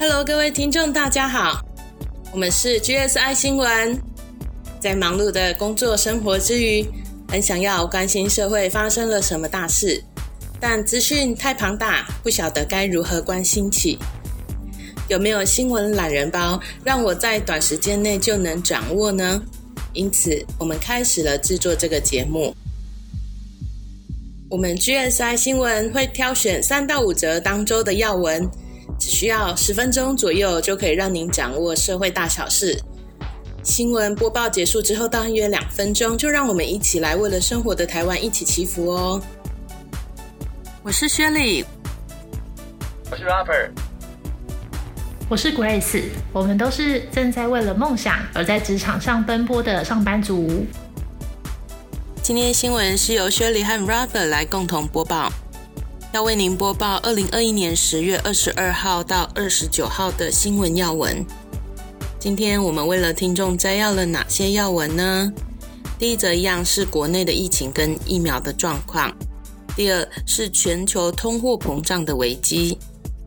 Hello，各位听众，大家好，我们是 GSI 新闻。在忙碌的工作生活之余，很想要关心社会发生了什么大事，但资讯太庞大，不晓得该如何关心起。有没有新闻懒人包，让我在短时间内就能掌握呢？因此，我们开始了制作这个节目。我们 GSI 新闻会挑选三到五则当周的要闻，只需要十分钟左右就可以让您掌握社会大小事。新闻播报结束之后，大约两分钟，就让我们一起来为了生活的台湾一起祈福哦。我是薛礼，我是 Rapper，我是 Grace，我们都是正在为了梦想而在职场上奔波的上班族。今天新闻是由薛礼和 Rapper 来共同播报，要为您播报二零二一年十月二十二号到二十九号的新闻要闻。今天我们为了听众摘要了哪些要闻呢？第一则一样是国内的疫情跟疫苗的状况，第二是全球通货膨胀的危机，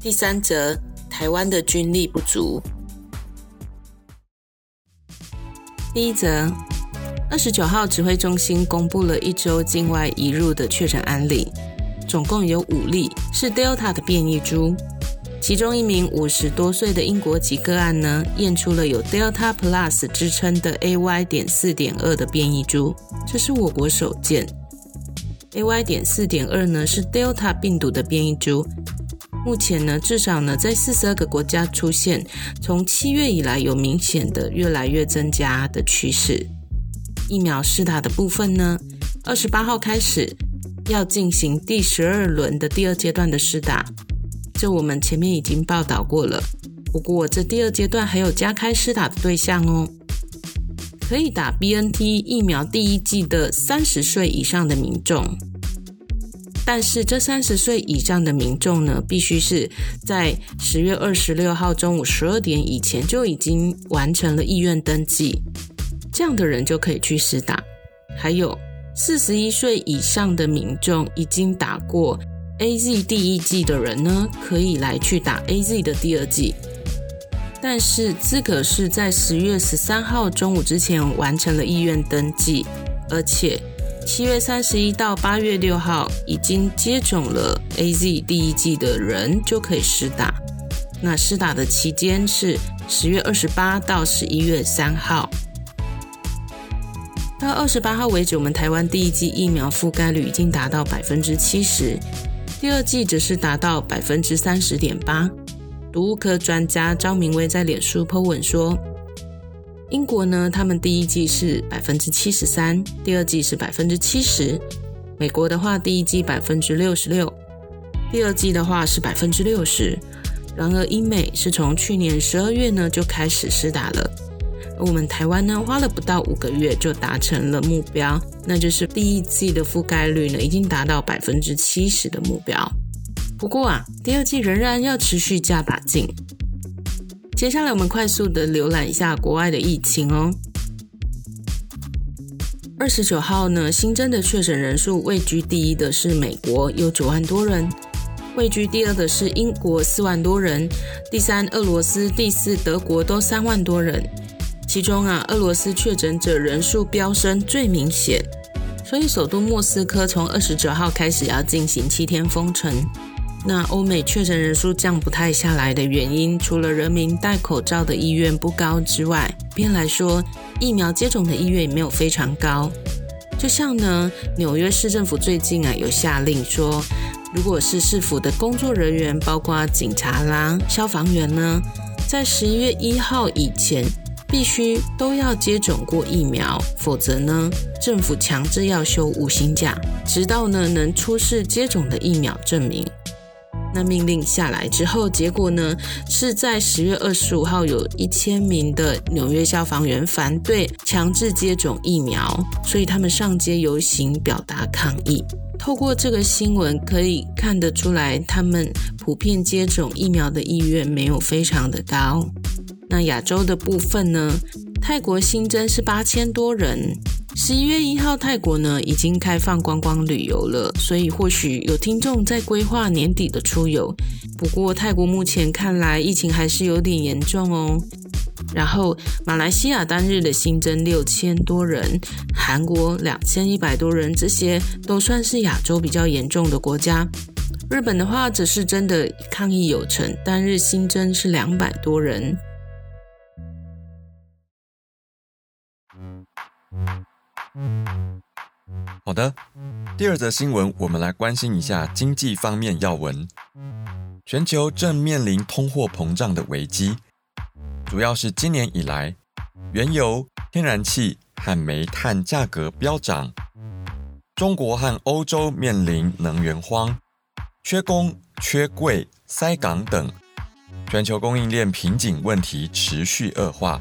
第三则台湾的军力不足。第一则，二十九号指挥中心公布了一周境外移入的确诊案例，总共有五例是 Delta 的变异株。其中一名五十多岁的英国籍个案呢，验出了有 Delta Plus 之称的 AY 点四点二的变异株，这是我国首见。AY 点四点二呢是 Delta 病毒的变异株，目前呢至少呢在四十二个国家出现，从七月以来有明显的越来越增加的趋势。疫苗施打的部分呢，二十八号开始要进行第十二轮的第二阶段的施打。这我们前面已经报道过了，不过这第二阶段还有加开施打的对象哦，可以打 BNT 疫苗第一剂的三十岁以上的民众，但是这三十岁以上的民众呢，必须是在十月二十六号中午十二点以前就已经完成了意愿登记，这样的人就可以去施打。还有四十一岁以上的民众已经打过。A Z 第一季的人呢，可以来去打 A Z 的第二季，但是资格是在十月十三号中午之前完成了意愿登记，而且七月三十一到八月六号已经接种了 A Z 第一季的人就可以施打。那施打的期间是十月二十八到十一月三号。到二十八号为止，我们台湾第一季疫苗覆盖率已经达到百分之七十。第二季则是达到百分之三十点八。毒物科专家张明威在脸书 po 文说，英国呢，他们第一季是百分之七十三，第二季是百分之七十。美国的话，第一季百分之六十六，第二季的话是百分之六十。然而，英美是从去年十二月呢就开始施打了。我们台湾呢，花了不到五个月就达成了目标，那就是第一季的覆盖率呢，已经达到百分之七十的目标。不过啊，第二季仍然要持续加把劲。接下来我们快速的浏览一下国外的疫情哦。二十九号呢，新增的确诊人数位居第一的是美国，有九万多人；位居第二的是英国，四万多人；第三俄罗斯，第四德国都三万多人。其中啊，俄罗斯确诊者人数飙升最明显，所以首都莫斯科从二十九号开始要进行七天封城。那欧美确诊人数降不太下来的原因，除了人民戴口罩的意愿不高之外，边来说疫苗接种的意愿也没有非常高。就像呢，纽约市政府最近啊有下令说，如果是市府的工作人员，包括警察啦、消防员呢，在十一月一号以前。必须都要接种过疫苗，否则呢，政府强制要休五星假，直到呢能出示接种的疫苗证明。那命令下来之后，结果呢是在十月二十五号，有一千名的纽约消防员反对强制接种疫苗，所以他们上街游行表达抗议。透过这个新闻可以看得出来，他们普遍接种疫苗的意愿没有非常的高。那亚洲的部分呢？泰国新增是八千多人，十一月一号，泰国呢已经开放观光旅游了，所以或许有听众在规划年底的出游。不过泰国目前看来疫情还是有点严重哦。然后马来西亚单日的新增六千多人，韩国两千一百多人，这些都算是亚洲比较严重的国家。日本的话则是真的抗疫有成，单日新增是两百多人。好的，第二则新闻，我们来关心一下经济方面要闻。全球正面临通货膨胀的危机，主要是今年以来，原油、天然气和煤炭价格飙涨，中国和欧洲面临能源荒、缺工、缺柜、塞港等，全球供应链瓶颈问题持续恶化，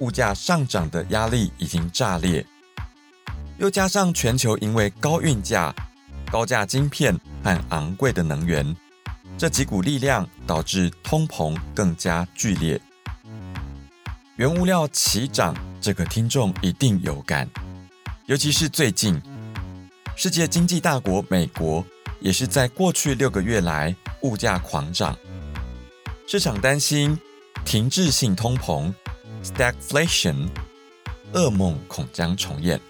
物价上涨的压力已经炸裂。又加上全球因为高运价、高价晶片和昂贵的能源，这几股力量导致通膨更加剧烈。原物料齐涨，这个听众一定有感。尤其是最近，世界经济大国美国也是在过去六个月来物价狂涨，市场担心停滞性通膨 （stagflation），噩梦恐将重演。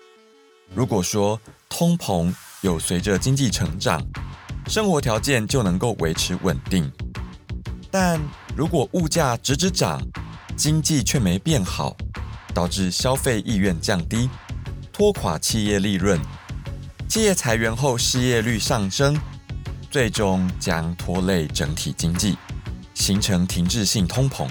如果说通膨有随着经济成长，生活条件就能够维持稳定，但如果物价直直涨，经济却没变好，导致消费意愿降低，拖垮企业利润，企业裁员后失业率上升，最终将拖累整体经济，形成停滞性通膨。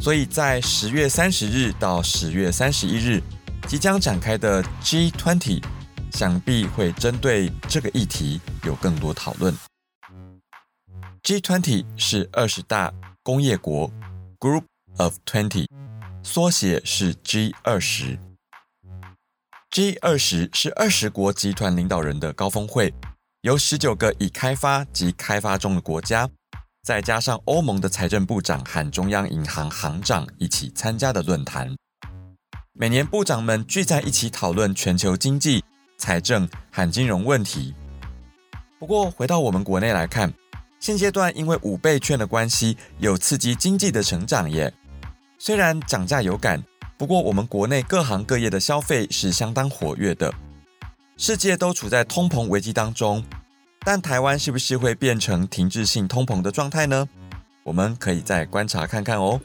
所以在十月三十日到十月三十一日。即将展开的 G20，想必会针对这个议题有更多讨论。G20 是二十大工业国 Group of Twenty，缩写是 G 二十。G 二十是二十国集团领导人的高峰会，由十九个已开发及开发中的国家，再加上欧盟的财政部长和中央银行行长一起参加的论坛。每年部长们聚在一起讨论全球经济、财政和金融问题。不过，回到我们国内来看，现阶段因为五倍券的关系，有刺激经济的成长耶。虽然涨价有感，不过我们国内各行各业的消费是相当活跃的。世界都处在通膨危机当中，但台湾是不是会变成停滞性通膨的状态呢？我们可以再观察看看哦。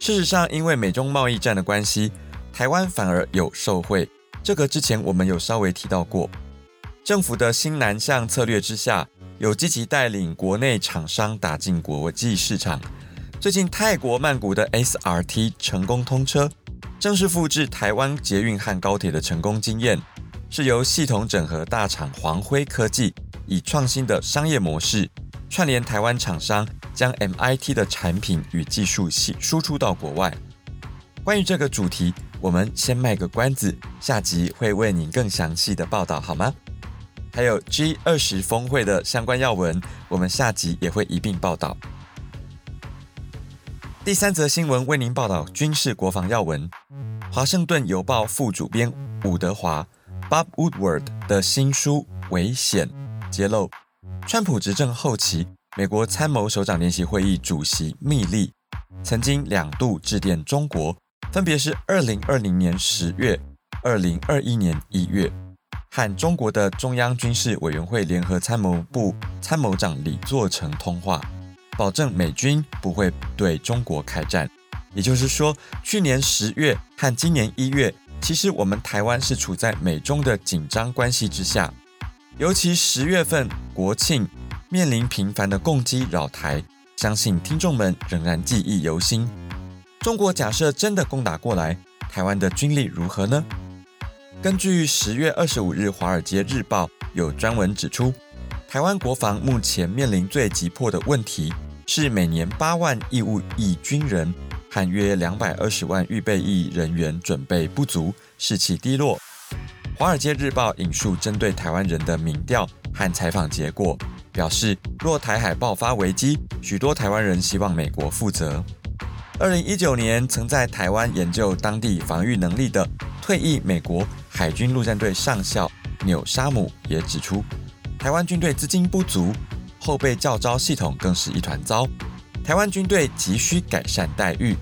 事实上，因为美中贸易战的关系，台湾反而有受惠。这个之前我们有稍微提到过。政府的新南向策略之下，有积极带领国内厂商打进国际市场。最近泰国曼谷的 SRT 成功通车，正是复制台湾捷运和高铁的成功经验，是由系统整合大厂黄辉科技，以创新的商业模式串联台湾厂商。将 MIT 的产品与技术系输出到国外。关于这个主题，我们先卖个关子，下集会为您更详细的报道，好吗？还有 G 二十峰会的相关要闻，我们下集也会一并报道。第三则新闻为您报道军事国防要闻。华盛顿邮报副主编伍德华 （Bob Woodward） 的新书《危险》揭露，川普执政后期。美国参谋首长联席会议主席密利曾经两度致电中国，分别是二零二零年十月、二零二一年一月，和中国的中央军事委员会联合参谋部参谋长李作成通话，保证美军不会对中国开战。也就是说，去年十月和今年一月，其实我们台湾是处在美中的紧张关系之下，尤其十月份国庆。面临频繁的攻击扰台，相信听众们仍然记忆犹新。中国假设真的攻打过来，台湾的军力如何呢？根据十月二十五日《华尔街日报》有专文指出，台湾国防目前面临最急迫的问题是每年八万义务役军人和约两百二十万预备役人员准备不足，士气低落。《华尔街日报》引述针对台湾人的民调和采访结果。表示，若台海爆发危机，许多台湾人希望美国负责。二零一九年曾在台湾研究当地防御能力的退役美国海军陆战队上校纽沙姆也指出，台湾军队资金不足，后备教招系统更是一团糟。台湾军队急需改善待遇，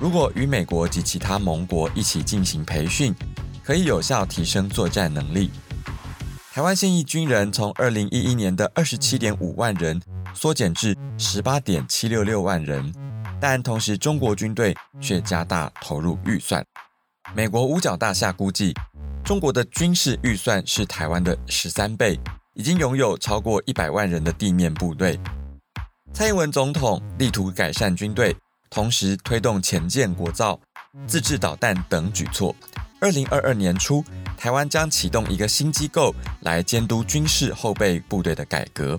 如果与美国及其他盟国一起进行培训，可以有效提升作战能力。台湾现役军人从二零一一年的二十七点五万人缩减至十八点七六六万人，但同时中国军队却加大投入预算。美国五角大厦估计，中国的军事预算是台湾的十三倍，已经拥有超过一百万人的地面部队。蔡英文总统力图改善军队，同时推动前建国造、自制导弹等举措。二零二二年初，台湾将启动一个新机构来监督军事后备部队的改革。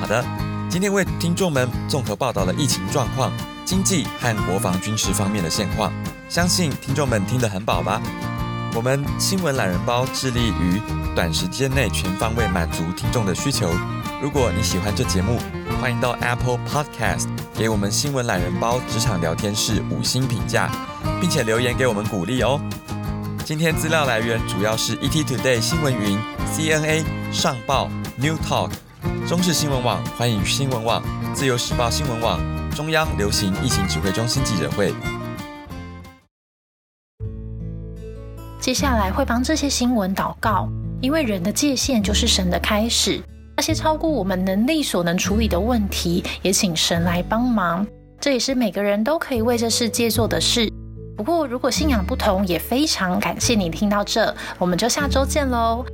好的，今天为听众们综合报道了疫情状况、经济和国防军事方面的现况，相信听众们听得很饱吧。我们新闻懒人包致力于短时间内全方位满足听众的需求。如果你喜欢这节目，欢迎到 Apple Podcast 给我们新闻懒人包职场聊天室五星评价，并且留言给我们鼓励哦。今天资料来源主要是 ET Today 新闻云、CNA 上报、New Talk、中视新闻网、欢迎新闻网、自由时报新闻网、中央流行疫情指挥中心记者会。接下来会帮这些新闻祷告，因为人的界限就是神的开始。那些超过我们能力所能处理的问题，也请神来帮忙。这也是每个人都可以为这世界做的事。不过，如果信仰不同，也非常感谢你听到这，我们就下周见喽。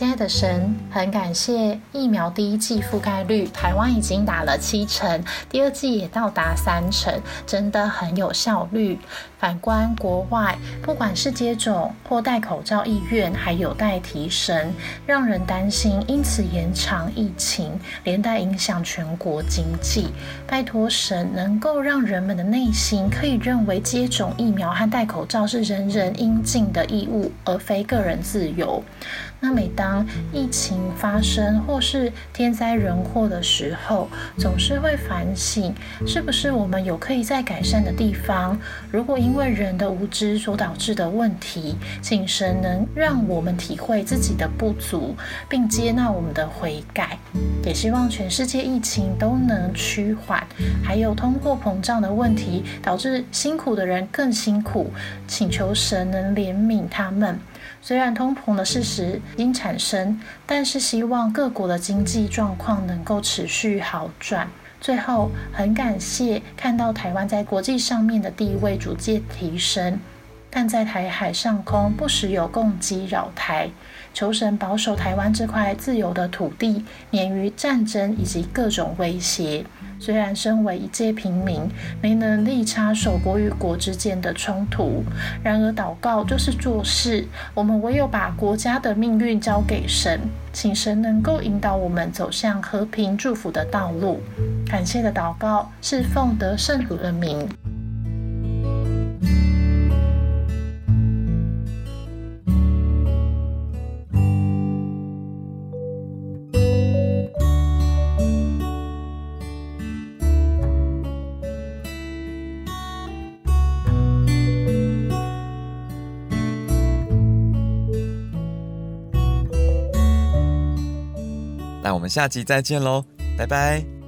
亲爱的神，很感谢疫苗第一季覆盖率，台湾已经打了七成，第二季也到达三成，真的很有效率。反观国外，不管是接种或戴口罩意愿还有待提升，让人担心，因此延长疫情，连带影响全国经济。拜托神，能够让人们的内心可以认为接种疫苗和戴口罩是人人应尽的义务，而非个人自由。那每当疫情发生或是天灾人祸的时候，总是会反省，是不是我们有可以再改善的地方？如果因为人的无知所导致的问题，请神能让我们体会自己的不足，并接纳我们的悔改。也希望全世界疫情都能趋缓，还有通货膨胀的问题导致辛苦的人更辛苦，请求神能怜悯他们。虽然通膨的事实已经产生，但是希望各国的经济状况能够持续好转。最后，很感谢看到台湾在国际上面的地位逐渐提升，但在台海上空不时有共击扰台，求神保守台湾这块自由的土地免于战争以及各种威胁。虽然身为一介平民，没能力插手国与国之间的冲突，然而祷告就是做事。我们唯有把国家的命运交给神，请神能够引导我们走向和平祝福的道路。感谢的祷告是奉得圣主的名。下集再见喽，拜拜。